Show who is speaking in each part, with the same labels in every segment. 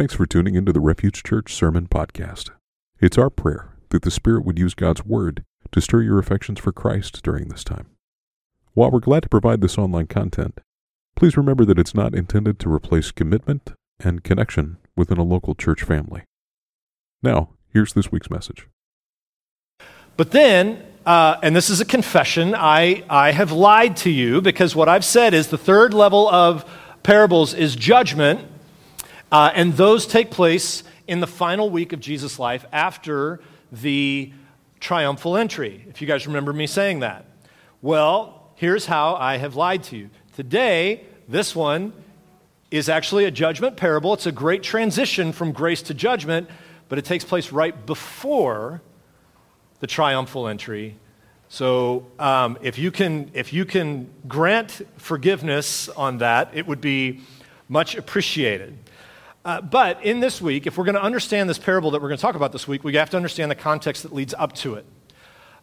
Speaker 1: Thanks for tuning into the Refuge Church Sermon Podcast. It's our prayer that the Spirit would use God's Word to stir your affections for Christ during this time. While we're glad to provide this online content, please remember that it's not intended to replace commitment and connection within a local church family. Now, here's this week's message.
Speaker 2: But then, uh, and this is a confession, I, I have lied to you because what I've said is the third level of parables is judgment, uh, and those take place in the final week of Jesus' life after the triumphal entry, if you guys remember me saying that. Well, here's how I have lied to you. Today, this one is actually a judgment parable. It's a great transition from grace to judgment, but it takes place right before the triumphal entry. So um, if, you can, if you can grant forgiveness on that, it would be much appreciated. Uh, but in this week, if we're going to understand this parable that we're going to talk about this week, we have to understand the context that leads up to it.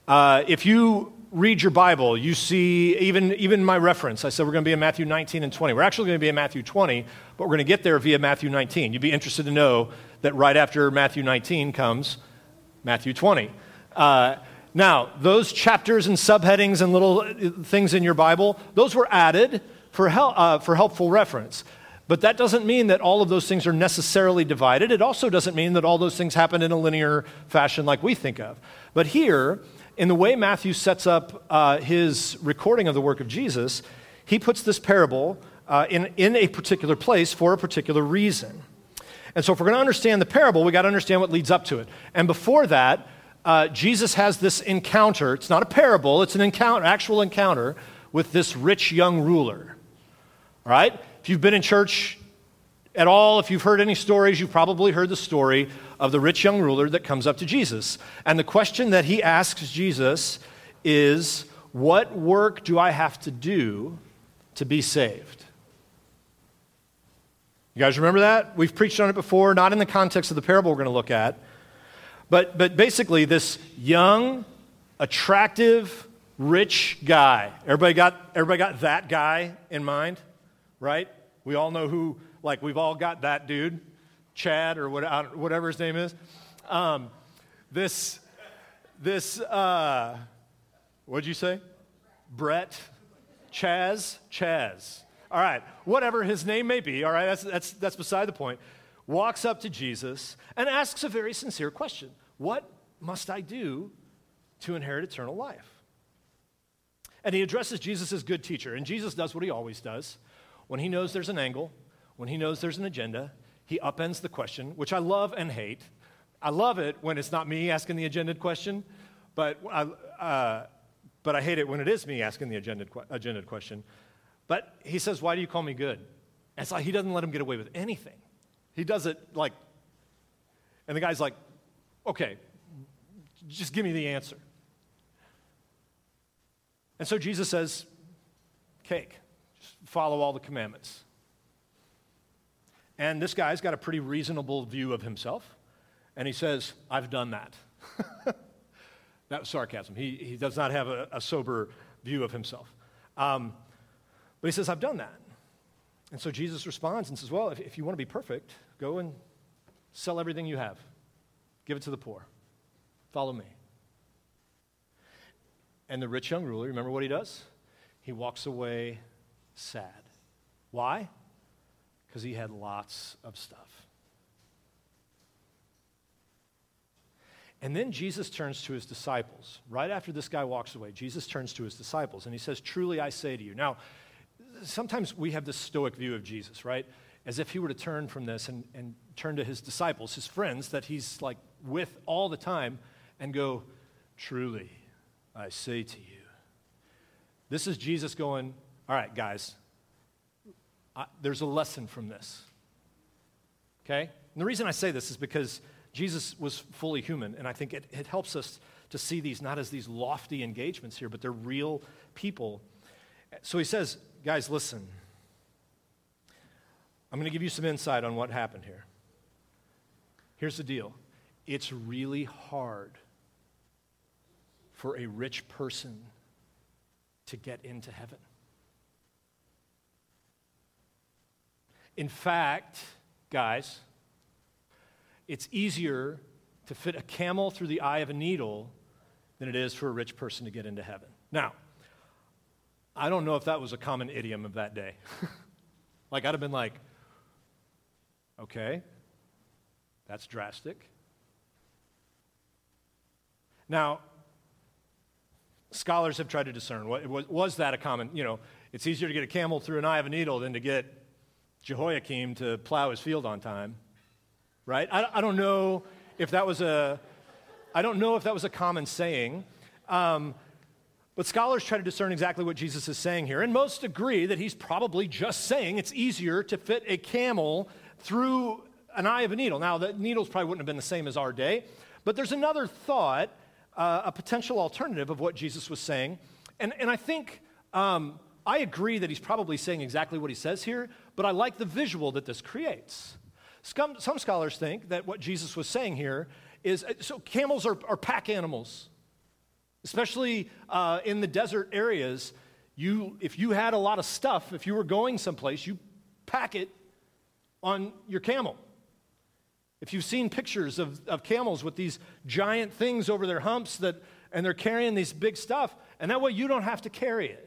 Speaker 2: Uh, if you read your Bible, you see, even, even my reference, I said we're going to be in Matthew 19 and 20. We're actually going to be in Matthew 20, but we're going to get there via Matthew 19. You'd be interested to know that right after Matthew 19 comes Matthew 20. Uh, now, those chapters and subheadings and little uh, things in your Bible, those were added for, hel- uh, for helpful reference. But that doesn't mean that all of those things are necessarily divided. It also doesn't mean that all those things happen in a linear fashion like we think of. But here, in the way Matthew sets up uh, his recording of the work of Jesus, he puts this parable uh, in, in a particular place for a particular reason. And so, if we're going to understand the parable, we got to understand what leads up to it. And before that, uh, Jesus has this encounter. It's not a parable, it's an encounter, actual encounter with this rich young ruler. All right? If you've been in church at all, if you've heard any stories, you've probably heard the story of the rich young ruler that comes up to Jesus. And the question that he asks Jesus is, What work do I have to do to be saved? You guys remember that? We've preached on it before, not in the context of the parable we're going to look at. But, but basically, this young, attractive, rich guy. Everybody got, everybody got that guy in mind, right? We all know who, like, we've all got that dude, Chad or what, whatever his name is. Um, this, this, uh, what'd you say? Brett, Chaz, Chaz. All right, whatever his name may be, all right, that's, that's, that's beside the point. Walks up to Jesus and asks a very sincere question What must I do to inherit eternal life? And he addresses Jesus as good teacher, and Jesus does what he always does. When he knows there's an angle, when he knows there's an agenda, he upends the question, which I love and hate. I love it when it's not me asking the agenda question, but I, uh, but I hate it when it is me asking the agenda, agenda question. But he says, Why do you call me good? And it's like he doesn't let him get away with anything. He does it like, and the guy's like, Okay, just give me the answer. And so Jesus says, Cake follow all the commandments. And this guy's got a pretty reasonable view of himself. And he says, I've done that. that was sarcasm. He, he does not have a, a sober view of himself. Um, but he says, I've done that. And so Jesus responds and says, Well, if, if you want to be perfect, go and sell everything you have, give it to the poor, follow me. And the rich young ruler, remember what he does? He walks away sad. Why? Because he had lots of stuff. And then Jesus turns to his disciples. Right after this guy walks away, Jesus turns to his disciples and he says, Truly I say to you. Now, sometimes we have this stoic view of Jesus, right? As if he were to turn from this and, and turn to his disciples, his friends that he's like with all the time, and go, Truly I say to you. This is Jesus going, all right, guys, I, there's a lesson from this. Okay? And the reason I say this is because Jesus was fully human, and I think it, it helps us to see these not as these lofty engagements here, but they're real people. So he says, guys, listen. I'm going to give you some insight on what happened here. Here's the deal it's really hard for a rich person to get into heaven. In fact, guys, it's easier to fit a camel through the eye of a needle than it is for a rich person to get into heaven. Now, I don't know if that was a common idiom of that day. like, I'd have been like, okay, that's drastic. Now, scholars have tried to discern was, was that a common, you know, it's easier to get a camel through an eye of a needle than to get Jehoiakim to plow his field on time, right? I, I don't know if that was a, I don't know if that was a common saying. Um, but scholars try to discern exactly what Jesus is saying here, and most agree that he's probably just saying it's easier to fit a camel through an eye of a needle. Now, the needles probably wouldn't have been the same as our day, but there's another thought, uh, a potential alternative of what Jesus was saying. And, and I think um, I agree that he's probably saying exactly what he says here, but I like the visual that this creates. Some, some scholars think that what Jesus was saying here is so camels are, are pack animals, especially uh, in the desert areas. You, if you had a lot of stuff, if you were going someplace, you pack it on your camel. If you've seen pictures of, of camels with these giant things over their humps that, and they're carrying these big stuff, and that way you don't have to carry it.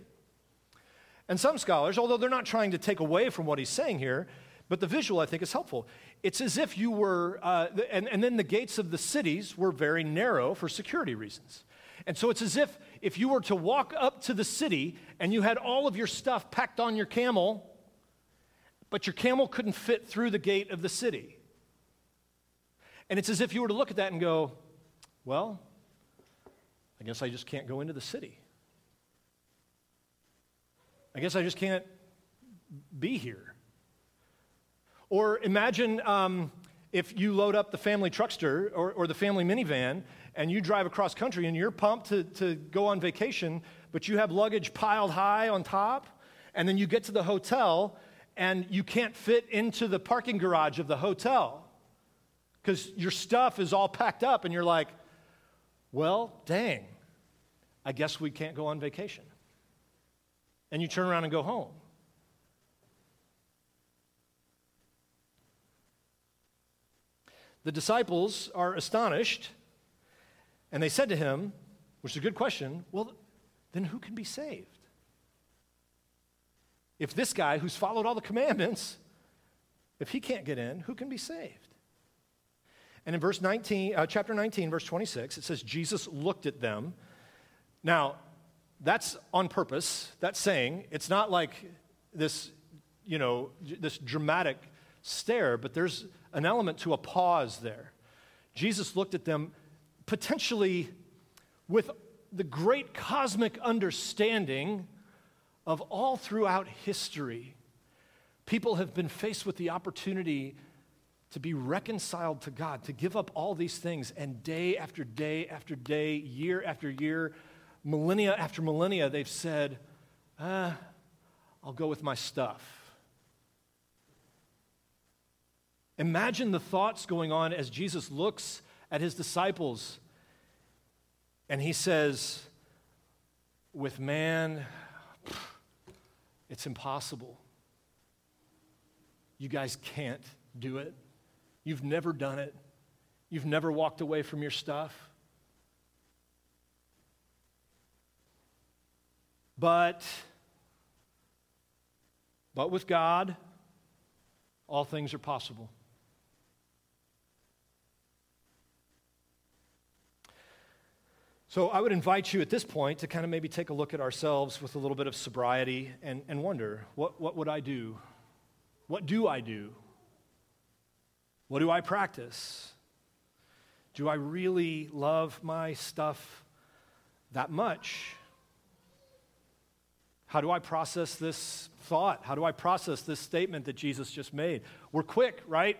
Speaker 2: And some scholars, although they're not trying to take away from what he's saying here, but the visual I think is helpful. It's as if you were, uh, and, and then the gates of the cities were very narrow for security reasons. And so it's as if if you were to walk up to the city and you had all of your stuff packed on your camel, but your camel couldn't fit through the gate of the city. And it's as if you were to look at that and go, well, I guess I just can't go into the city. I guess I just can't be here. Or imagine um, if you load up the family truckster or, or, the family minivan and you drive across country and you're pumped to, to go on vacation, but you have luggage piled high on top, and then you get to the hotel and you can't fit into the parking garage of the hotel because your stuff is all packed up and you're like, well, dang, I guess we can't go on vacation. And you turn around and go home. The disciples are astonished and they said to him, which is a good question, well, then who can be saved? If this guy who's followed all the commandments, if he can't get in, who can be saved? And in verse 19, uh, chapter 19, verse 26, it says, Jesus looked at them. Now, that's on purpose. That's saying it's not like this, you know, this dramatic stare, but there's an element to a pause there. Jesus looked at them potentially with the great cosmic understanding of all throughout history. People have been faced with the opportunity to be reconciled to God, to give up all these things, and day after day after day, year after year, millennia after millennia, they've said, ah, I'll go with my stuff. Imagine the thoughts going on as Jesus looks at his disciples and he says, With man, it's impossible. You guys can't do it. You've never done it. You've never walked away from your stuff. But, but with God, all things are possible. So I would invite you at this point to kind of maybe take a look at ourselves with a little bit of sobriety and, and wonder what, what would I do? What do I do? What do I practice? Do I really love my stuff that much? How do I process this thought? How do I process this statement that Jesus just made? We're quick, right?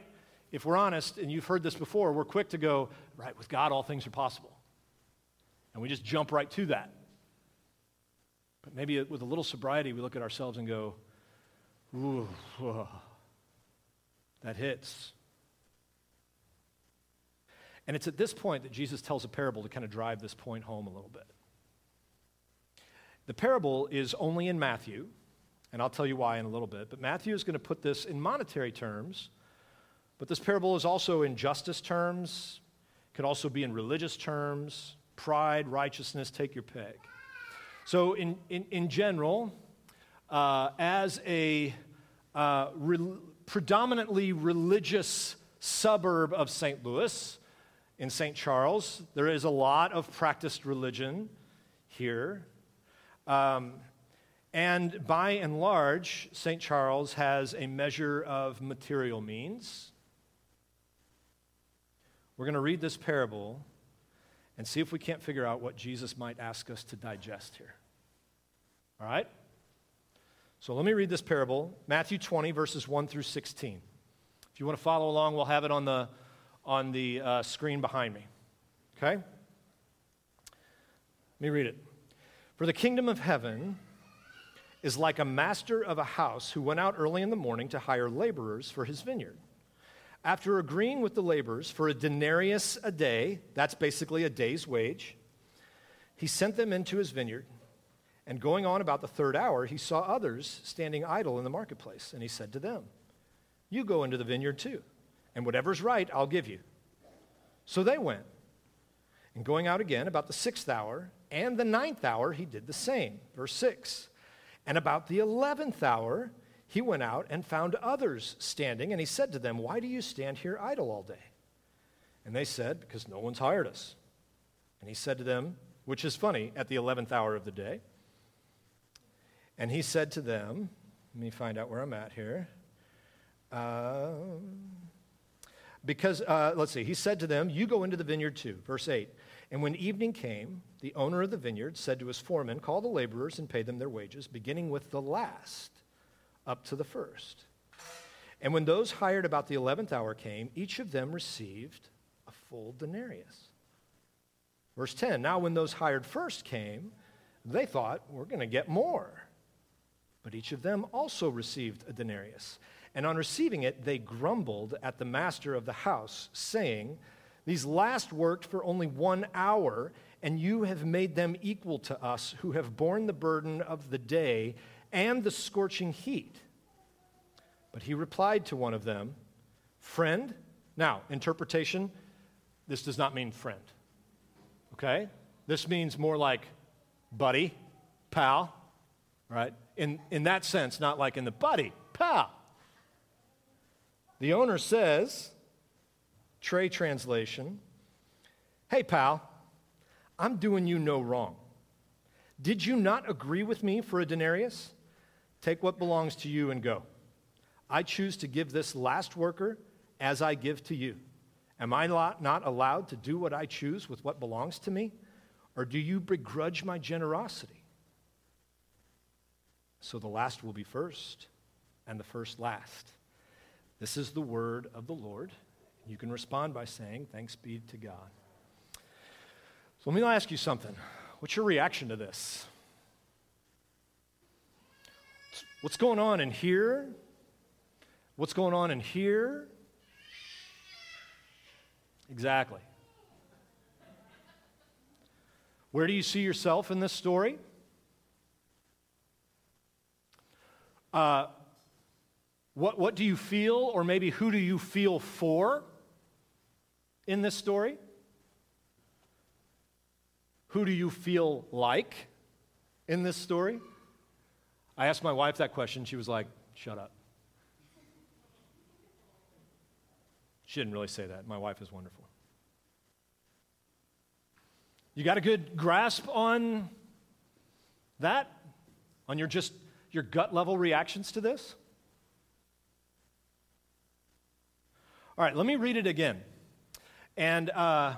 Speaker 2: If we're honest, and you've heard this before, we're quick to go, right, with God, all things are possible. And we just jump right to that. But maybe with a little sobriety, we look at ourselves and go, ooh, that hits. And it's at this point that Jesus tells a parable to kind of drive this point home a little bit. The parable is only in Matthew, and I'll tell you why in a little bit, but Matthew is going to put this in monetary terms But this parable is also in justice terms, could also be in religious terms, pride, righteousness, take your pick. So, in, in, in general, uh, as a uh, re- predominantly religious suburb of St. Louis, in St. Charles, there is a lot of practiced religion here. Um, and by and large, St. Charles has a measure of material means. We're going to read this parable and see if we can't figure out what Jesus might ask us to digest here. All right? So let me read this parable Matthew 20, verses 1 through 16. If you want to follow along, we'll have it on the, on the uh, screen behind me. Okay? Let me read it. For the kingdom of heaven is like a master of a house who went out early in the morning to hire laborers for his vineyard. After agreeing with the laborers for a denarius a day, that's basically a day's wage, he sent them into his vineyard. And going on about the third hour, he saw others standing idle in the marketplace. And he said to them, You go into the vineyard too, and whatever's right, I'll give you. So they went. And going out again about the sixth hour and the ninth hour, he did the same. Verse 6. And about the eleventh hour, he went out and found others standing, and he said to them, Why do you stand here idle all day? And they said, Because no one's hired us. And he said to them, which is funny, at the eleventh hour of the day, and he said to them, let me find out where I'm at here. Uh, because, uh, let's see, he said to them, You go into the vineyard too. Verse 8. And when evening came, the owner of the vineyard said to his foreman, Call the laborers and pay them their wages, beginning with the last up to the first. And when those hired about the eleventh hour came, each of them received a full denarius. Verse 10 Now, when those hired first came, they thought, We're going to get more. But each of them also received a denarius. And on receiving it, they grumbled at the master of the house, saying, These last worked for only one hour, and you have made them equal to us who have borne the burden of the day and the scorching heat. But he replied to one of them, Friend. Now, interpretation this does not mean friend. Okay? This means more like buddy, pal, right? In, in that sense, not like in the buddy, pal. The owner says, Trey translation, Hey, pal, I'm doing you no wrong. Did you not agree with me for a denarius? Take what belongs to you and go. I choose to give this last worker as I give to you. Am I not allowed to do what I choose with what belongs to me? Or do you begrudge my generosity? So the last will be first, and the first last. This is the word of the Lord. You can respond by saying, Thanks be to God. So let me ask you something. What's your reaction to this? What's going on in here? What's going on in here? Exactly. Where do you see yourself in this story? Uh, what, what do you feel, or maybe who do you feel for in this story? Who do you feel like in this story? I asked my wife that question. She was like, shut up. She didn't really say that. My wife is wonderful. You got a good grasp on that? On your just your gut level reactions to this? All right, let me read it again. And uh,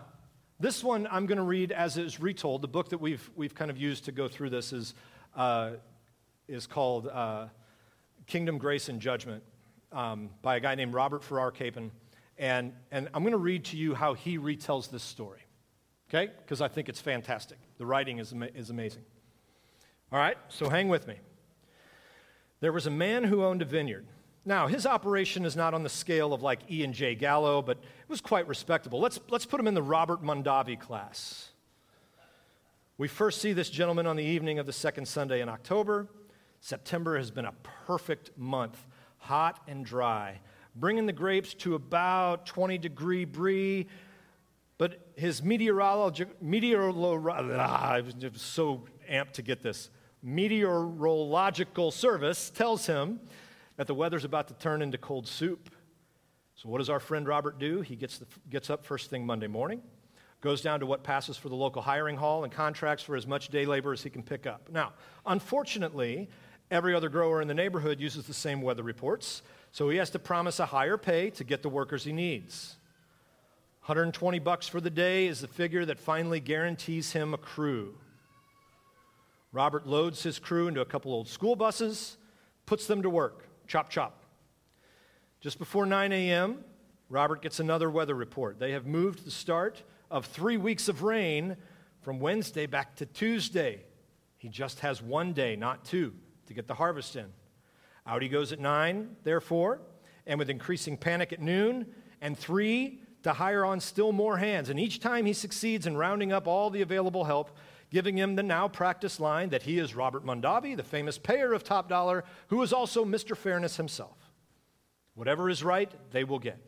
Speaker 2: this one I'm going to read as it is retold. The book that we've, we've kind of used to go through this is uh, is called uh, Kingdom, Grace, and Judgment um, by a guy named Robert Farrar Capon. And, and I'm going to read to you how he retells this story, okay? Because I think it's fantastic. The writing is, is amazing. All right, so hang with me. There was a man who owned a vineyard. Now, his operation is not on the scale of like E and J Gallo, but it was quite respectable. Let's, let's put him in the Robert Mondavi class. We first see this gentleman on the evening of the second Sunday in October. September has been a perfect month, hot and dry. bringing the grapes to about 20 degree Brix. But his meteorological, meteorolo, ah, so amped to get this. Meteorological service tells him that the weather's about to turn into cold soup. So, what does our friend Robert do? He gets, the, gets up first thing Monday morning, goes down to what passes for the local hiring hall, and contracts for as much day labor as he can pick up. Now, unfortunately, every other grower in the neighborhood uses the same weather reports, so he has to promise a higher pay to get the workers he needs. 120 bucks for the day is the figure that finally guarantees him a crew. Robert loads his crew into a couple old school buses, puts them to work. Chop, chop. Just before 9 a.m., Robert gets another weather report. They have moved the start of three weeks of rain from Wednesday back to Tuesday. He just has one day, not two, to get the harvest in. Out he goes at 9, therefore, and with increasing panic at noon, and 3 to hire on still more hands. And each time he succeeds in rounding up all the available help, giving him the now practiced line that he is Robert Mondavi, the famous payer of top dollar, who is also Mr. Fairness himself. Whatever is right, they will get.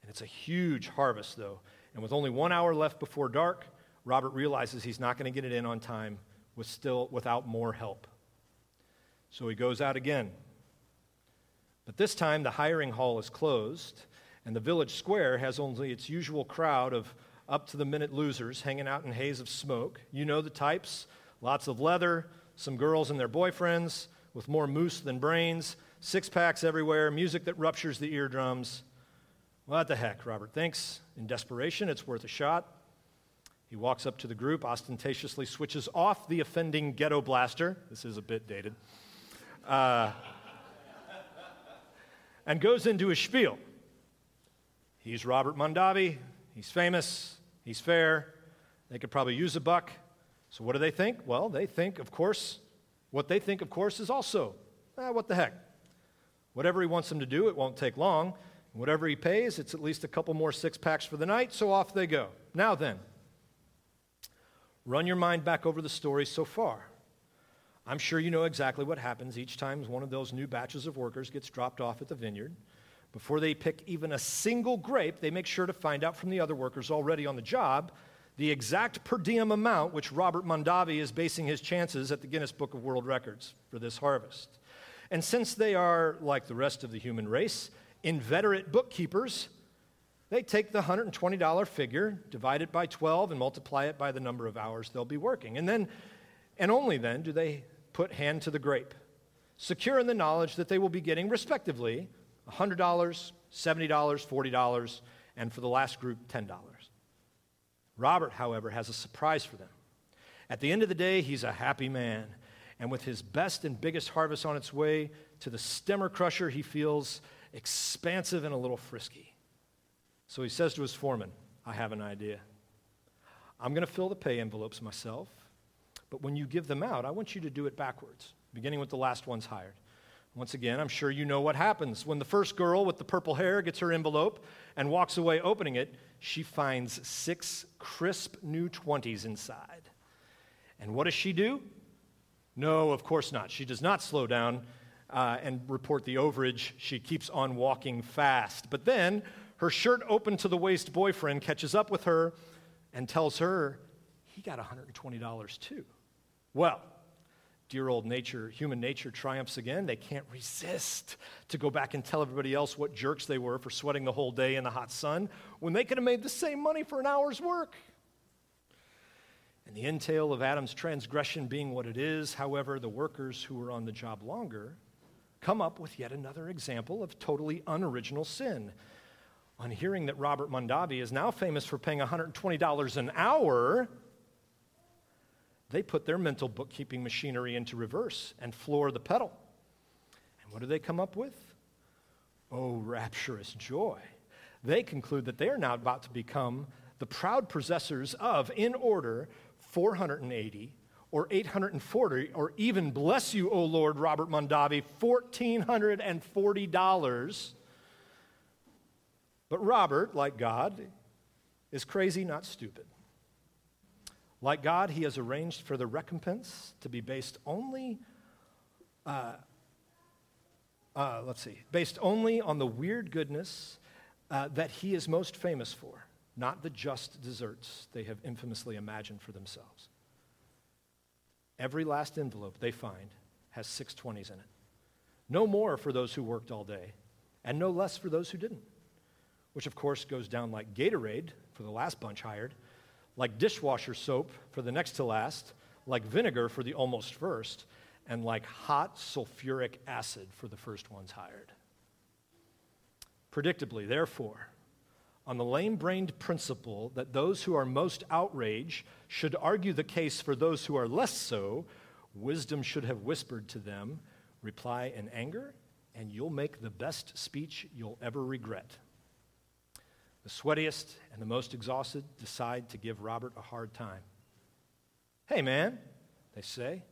Speaker 2: And it's a huge harvest, though. And with only one hour left before dark, Robert realizes he's not going to get it in on time with still, without more help. So he goes out again. But this time, the hiring hall is closed, and the village square has only its usual crowd of up to the minute losers hanging out in haze of smoke. You know the types lots of leather, some girls and their boyfriends with more mousse than brains, six packs everywhere, music that ruptures the eardrums. What the heck, Robert thinks. In desperation, it's worth a shot. He walks up to the group, ostentatiously switches off the offending ghetto blaster. This is a bit dated. Uh, and goes into his spiel. He's Robert Mondavi. He's famous. He's fair. They could probably use a buck. So, what do they think? Well, they think, of course, what they think, of course, is also, eh, what the heck? Whatever he wants them to do, it won't take long. Whatever he pays, it's at least a couple more six packs for the night, so off they go. Now then, run your mind back over the story so far. I'm sure you know exactly what happens each time one of those new batches of workers gets dropped off at the vineyard. Before they pick even a single grape, they make sure to find out from the other workers already on the job the exact per diem amount which Robert Mondavi is basing his chances at the Guinness Book of World Records for this harvest. And since they are, like the rest of the human race, inveterate bookkeepers, they take the $120 figure, divide it by 12, and multiply it by the number of hours they'll be working. And then, and only then, do they put hand to the grape, secure in the knowledge that they will be getting, respectively, $100, $70, $40, and for the last group, $10. Robert, however, has a surprise for them. At the end of the day, he's a happy man. And with his best and biggest harvest on its way to the stemmer crusher, he feels expansive and a little frisky. So he says to his foreman, I have an idea. I'm going to fill the pay envelopes myself, but when you give them out, I want you to do it backwards, beginning with the last ones hired. Once again, I'm sure you know what happens. When the first girl with the purple hair gets her envelope and walks away opening it, she finds six crisp new 20s inside. And what does she do? No, of course not. She does not slow down uh, and report the overage. She keeps on walking fast. But then her shirt open to the waist boyfriend catches up with her and tells her he got $120 too. Well, dear old nature, human nature triumphs again. They can't resist to go back and tell everybody else what jerks they were for sweating the whole day in the hot sun when they could have made the same money for an hour's work. And the entail of Adam's transgression being what it is, however, the workers who were on the job longer come up with yet another example of totally unoriginal sin. On hearing that Robert Mondavi is now famous for paying $120 an hour, they put their mental bookkeeping machinery into reverse and floor the pedal. And what do they come up with? Oh, rapturous joy. They conclude that they are now about to become the proud possessors of, in order, 480 or 840, or even, bless you, O Lord, Robert Mondavi, $1,440. But Robert, like God, is crazy, not stupid. Like God, He has arranged for the recompense to be based only uh, uh, let's see, based only on the weird goodness uh, that he is most famous for, not the just desserts they have infamously imagined for themselves. Every last envelope they find has six twenties in it. No more for those who worked all day, and no less for those who didn't, which of course goes down like Gatorade for the last bunch hired, like dishwasher soap for the next to last, like vinegar for the almost first, and like hot sulfuric acid for the first ones hired. Predictably, therefore, on the lame brained principle that those who are most outraged should argue the case for those who are less so, wisdom should have whispered to them, reply in anger, and you'll make the best speech you'll ever regret. The sweatiest and the most exhausted decide to give Robert a hard time. Hey, man, they say,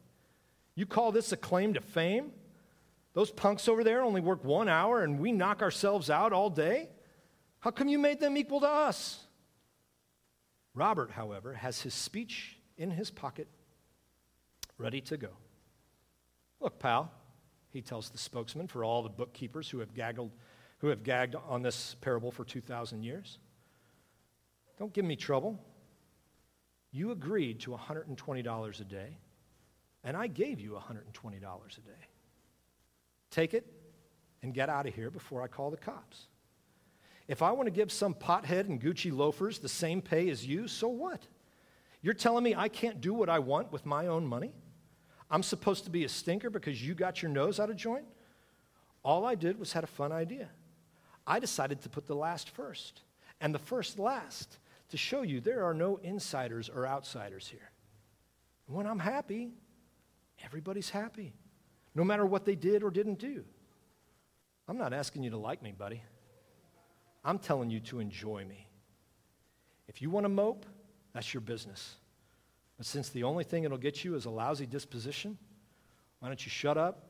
Speaker 2: you call this a claim to fame? Those punks over there only work one hour and we knock ourselves out all day? How come you made them equal to us? Robert, however, has his speech in his pocket, ready to go. Look, pal, he tells the spokesman for all the bookkeepers who have, gaggled, who have gagged on this parable for 2,000 years. Don't give me trouble. You agreed to $120 a day, and I gave you $120 a day. Take it and get out of here before I call the cops. If I want to give some pothead and Gucci loafers the same pay as you, so what? You're telling me I can't do what I want with my own money? I'm supposed to be a stinker because you got your nose out of joint? All I did was had a fun idea. I decided to put the last first and the first last to show you there are no insiders or outsiders here. When I'm happy, everybody's happy, no matter what they did or didn't do. I'm not asking you to like me, buddy. I'm telling you to enjoy me. If you want to mope, that's your business. But since the only thing it'll get you is a lousy disposition, why don't you shut up,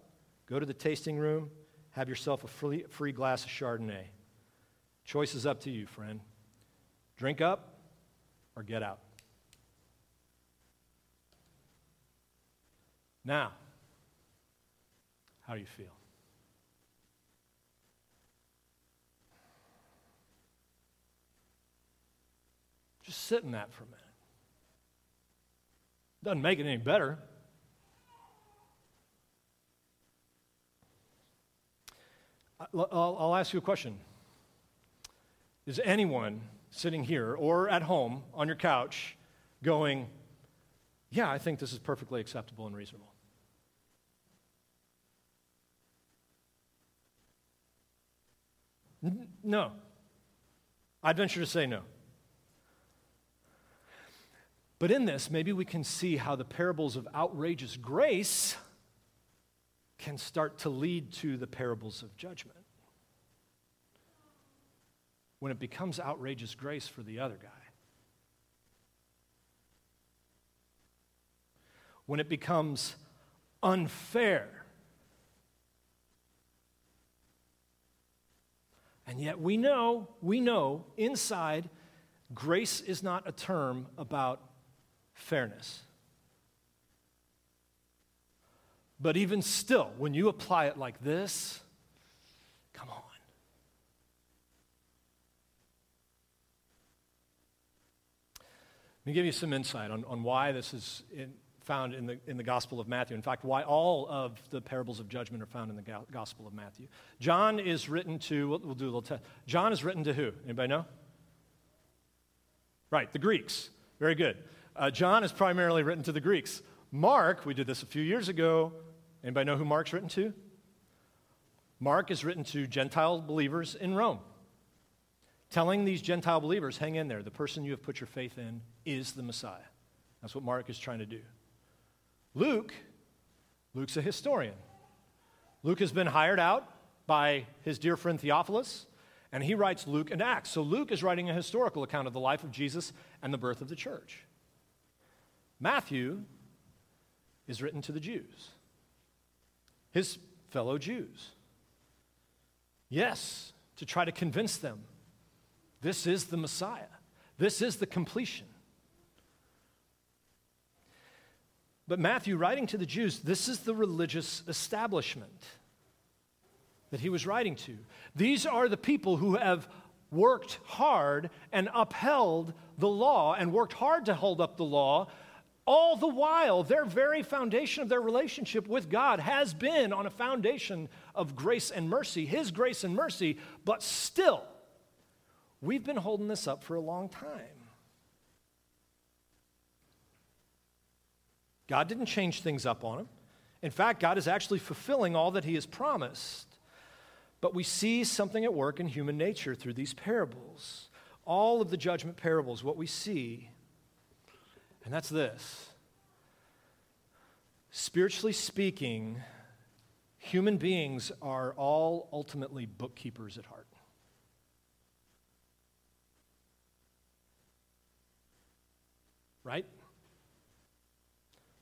Speaker 2: go to the tasting room, have yourself a free, free glass of Chardonnay? Choice is up to you, friend. Drink up or get out. Now, how do you feel? Just sit in that for a minute. Doesn't make it any better. I'll, I'll ask you a question. Is anyone sitting here or at home on your couch going, Yeah, I think this is perfectly acceptable and reasonable? No. I'd venture to say no. But in this, maybe we can see how the parables of outrageous grace can start to lead to the parables of judgment. When it becomes outrageous grace for the other guy. When it becomes unfair. And yet we know, we know inside, grace is not a term about fairness. But even still, when you apply it like this, come on. Let me give you some insight on, on why this is in, found in the, in the Gospel of Matthew. In fact, why all of the parables of judgment are found in the Gospel of Matthew. John is written to, we'll, we'll do a little test. John is written to who? Anybody know? Right, the Greeks. Very good. Uh, John is primarily written to the Greeks. Mark, we did this a few years ago. Anybody know who Mark's written to? Mark is written to Gentile believers in Rome, telling these Gentile believers, hang in there, the person you have put your faith in is the Messiah. That's what Mark is trying to do. Luke, Luke's a historian. Luke has been hired out by his dear friend Theophilus, and he writes Luke and Acts. So Luke is writing a historical account of the life of Jesus and the birth of the church. Matthew is written to the Jews, his fellow Jews. Yes, to try to convince them this is the Messiah, this is the completion. But Matthew, writing to the Jews, this is the religious establishment. that he was writing to. These are the people who have worked hard and upheld the law and worked hard to hold up the law. All the while, their very foundation of their relationship with God has been on a foundation of grace and mercy, His grace and mercy, but still, we've been holding this up for a long time. God didn't change things up on them. In fact, God is actually fulfilling all that He has promised. But we see something at work in human nature through these parables. All of the judgment parables, what we see, and that's this. Spiritually speaking, human beings are all ultimately bookkeepers at heart. Right?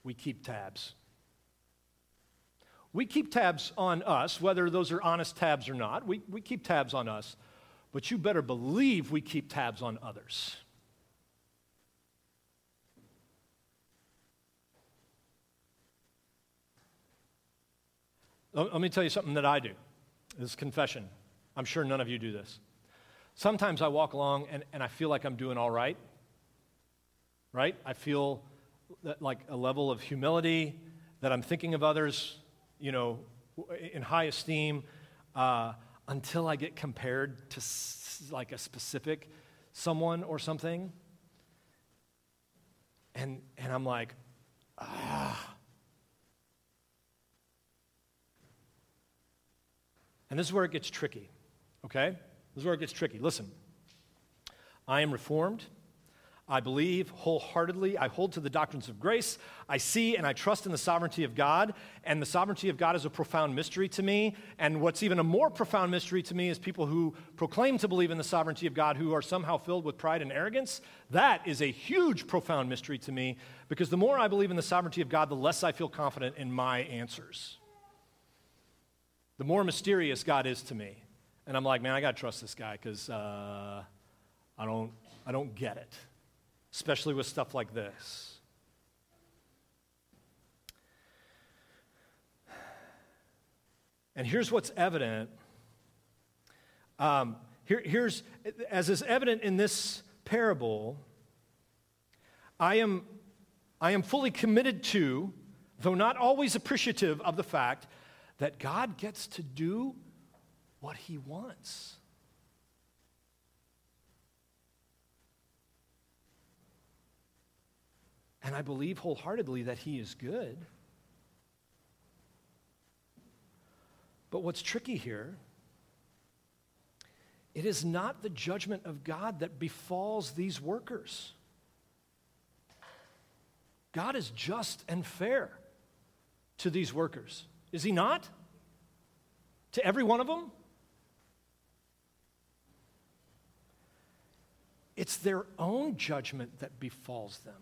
Speaker 2: We keep tabs. We keep tabs on us, whether those are honest tabs or not. We, we keep tabs on us. But you better believe we keep tabs on others. Let me tell you something that I do. This is confession. I'm sure none of you do this. Sometimes I walk along and, and I feel like I'm doing all right. Right? I feel like a level of humility, that I'm thinking of others you know, in high esteem uh, until I get compared to s- like a specific someone or something. And, and I'm like, ah. And this is where it gets tricky, okay? This is where it gets tricky. Listen, I am reformed. I believe wholeheartedly. I hold to the doctrines of grace. I see and I trust in the sovereignty of God. And the sovereignty of God is a profound mystery to me. And what's even a more profound mystery to me is people who proclaim to believe in the sovereignty of God who are somehow filled with pride and arrogance. That is a huge, profound mystery to me because the more I believe in the sovereignty of God, the less I feel confident in my answers. The more mysterious God is to me. And I'm like, man, I got to trust this guy because uh, I, don't, I don't get it especially with stuff like this. And here's what's evident. Um, here, here's, as is evident in this parable, I am, I am fully committed to, though not always appreciative of the fact, that God gets to do what he wants. And I believe wholeheartedly that He is good. But what's tricky here, it is not the judgment of God that befalls these workers. God is just and fair to these workers. Is He not? To every one of them? It's their own judgment that befalls them.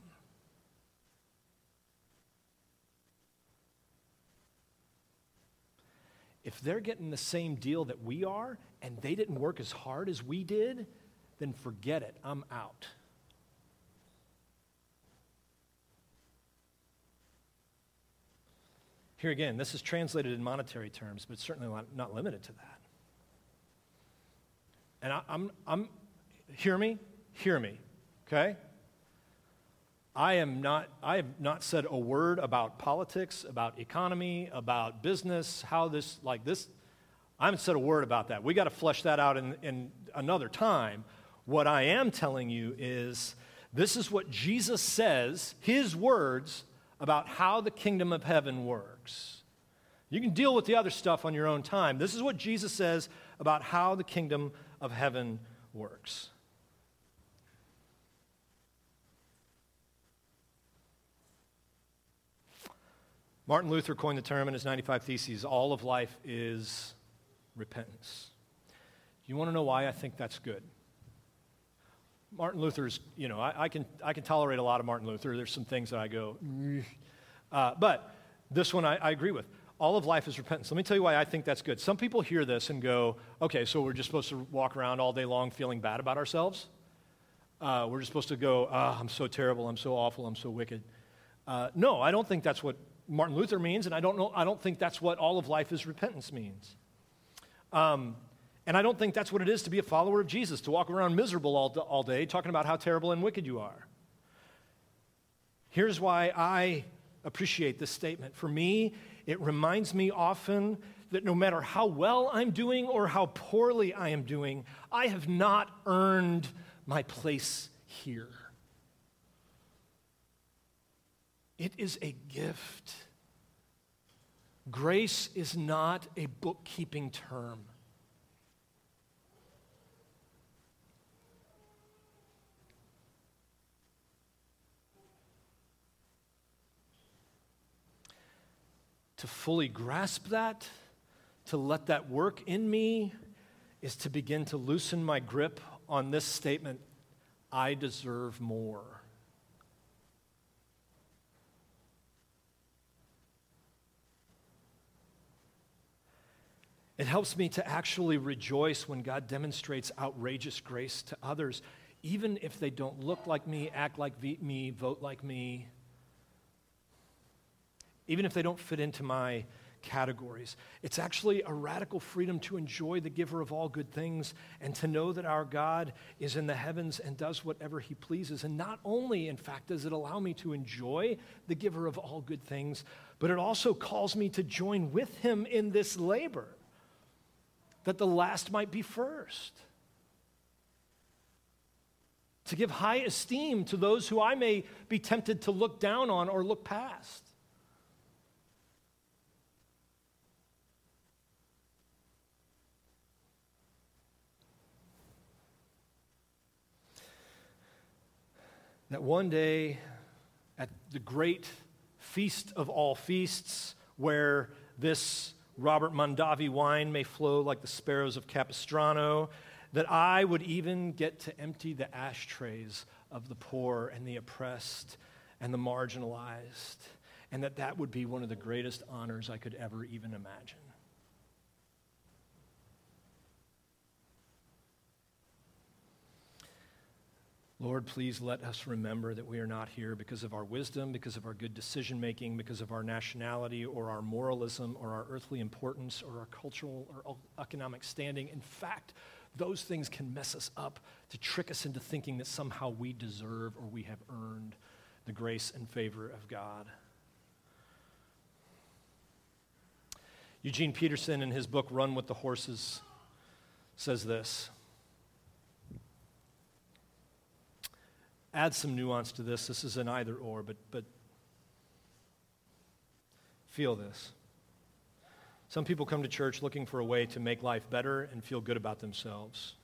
Speaker 2: if they're getting the same deal that we are and they didn't work as hard as we did, then forget it. I'm out. Here again, this is translated in monetary terms, but certainly not, limited to that. And I, I'm, I'm, hear me, hear me, okay? I am not, I have not said a word about politics, about economy, about business, how this, like this. I haven't said a word about that. We got to flesh that out in, in another time. What I am telling you is this is what Jesus says, his words about how the kingdom of heaven works. You can deal with the other stuff on your own time. This is what Jesus says about how the kingdom of heaven works. Martin Luther coined the term in his 95 Theses all of life is repentance. You want to know why I think that's good? Martin Luther's, you know, I, I, can, I can tolerate a lot of Martin Luther. There's some things that I go, uh, but this one I, I agree with. All of life is repentance. Let me tell you why I think that's good. Some people hear this and go, okay, so we're just supposed to walk around all day long feeling bad about ourselves? Uh, we're just supposed to go, oh, I'm so terrible, I'm so awful, I'm so wicked. Uh, no, I don't think that's what Martin Luther means, and I don't, know, I don't think that's what all of life is repentance means. Um, and I don't think that's what it is to be a follower of Jesus, to walk around miserable all, all day, talking about how terrible and wicked you are. Here's why I appreciate this statement. For me, it reminds me often that no matter how well I'm doing or how poorly I am doing, I have not earned my place here. It is a gift. Grace is not a bookkeeping term. To fully grasp that, to let that work in me, is to begin to loosen my grip on this statement I deserve more. It helps me to actually rejoice when God demonstrates outrageous grace to others, even if they don't look like me, act like me, vote like me, even if they don't fit into my categories. It's actually a radical freedom to enjoy the giver of all good things and to know that our God is in the heavens and does whatever he pleases. And not only, in fact, does it allow me to enjoy the giver of all good things, but it also calls me to join with him in this labor that the last might be first. To give high esteem to those who I may be tempted to look down on or look past. That one day at the great feast of all feasts, where this Robert Mondavi wine may flow like the sparrows of Capistrano, that I would even get to empty the ashtrays of the poor and the oppressed and the marginalized, and that that would be one of the greatest honors I could ever even imagine. Lord, please let us remember that we are not here because of our wisdom, because of our good decision making, because of our nationality or our moralism or our earthly importance or our cultural or economic standing. In fact, those things can mess us up to trick us into thinking that somehow we deserve or we have earned the grace and favor of God. Eugene Peterson, in his book Run with the Horses, says this. Add some nuance to this. This is an either or, but, but feel this. Some people come to church looking for a way to make life better and feel good about themselves.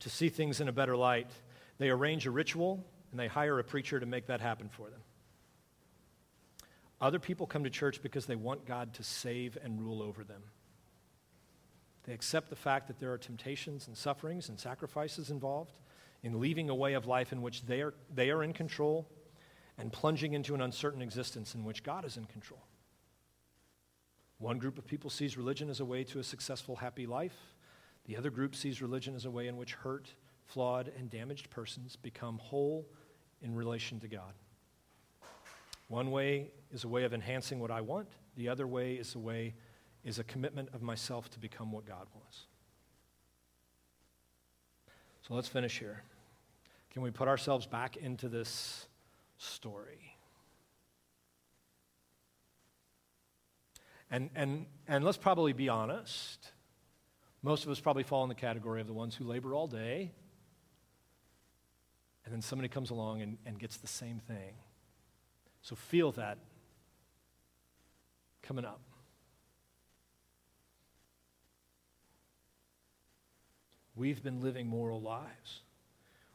Speaker 2: To see things in a better light, they arrange a ritual and they hire a preacher to make that happen for them. Other people come to church because they want God to save and rule over them. They accept the fact that there are temptations and sufferings and sacrifices involved in leaving a way of life in which they are, they are in control and plunging into an uncertain existence in which God is in control. One group of people sees religion as a way to a successful, happy life. The other group sees religion as a way in which hurt, flawed, and damaged persons become whole in relation to God. One way is a way of enhancing what I want, the other way is a way is a commitment of myself to become what God wants. So let's finish here. Can we put ourselves back into this story? And, and, and let's probably be honest. Most of us probably fall in the category of the ones who labor all day, and then somebody comes along and, and gets the same thing. So feel that coming up. We've been living moral lives.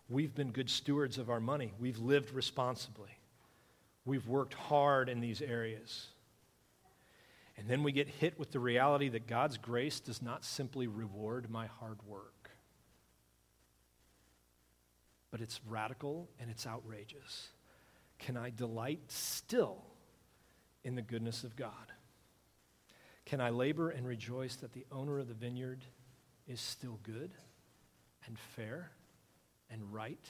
Speaker 2: We've been good stewards of our money. We've lived responsibly. We've worked hard in these areas. And then we get hit with the reality that God's grace does not simply reward my hard work, but it's radical and it's outrageous. Can I delight still in the goodness of God? Can I labor and rejoice that the owner of the vineyard is still good and fair and right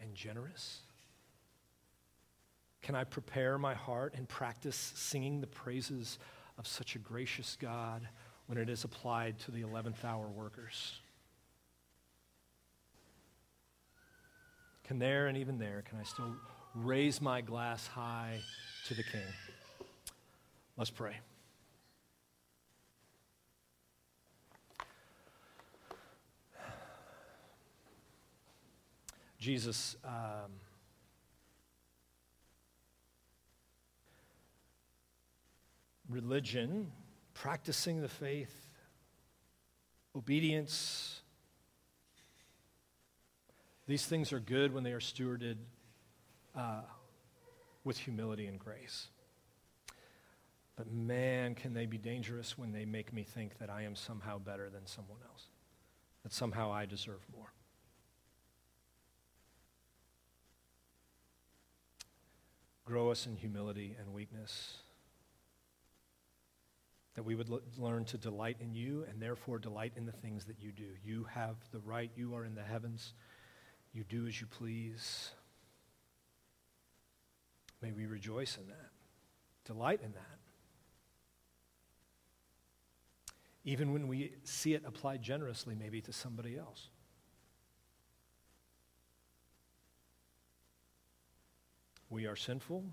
Speaker 2: and generous? Can I prepare my heart and practice singing the praises of such a gracious God when it is applied to the 11th hour workers. Can there and even there, can I still raise my glass high to the King? Let's pray. Jesus, um, religion, practicing the faith, obedience, these things are good when they are stewarded uh, with humility and grace. But man, can they be dangerous when they make me think that I am somehow better than someone else, that somehow I deserve more. Grow us in humility and weakness. That we would l- learn to delight in you and therefore delight in the things that you do. You have the right, you are in the heavens, you do as you please. May we rejoice in that, delight in that. Even when we see it applied generously, maybe to somebody else. We are sinful,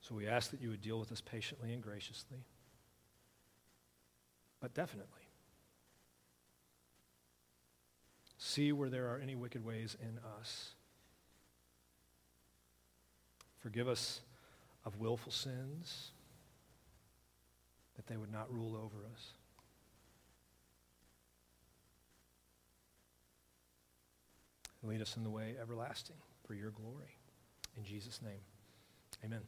Speaker 2: so we ask that you would deal with us patiently and graciously. But definitely, see where there are any wicked ways in us. Forgive us of willful sins, that they would not rule over us. Lead us in the way everlasting for your glory. In Jesus' name, amen.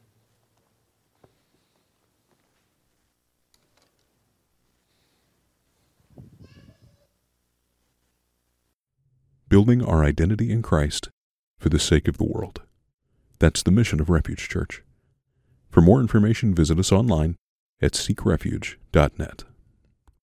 Speaker 1: Building our identity in Christ for the sake of the world. That's the mission of Refuge Church. For more information, visit us online at seekrefuge.net.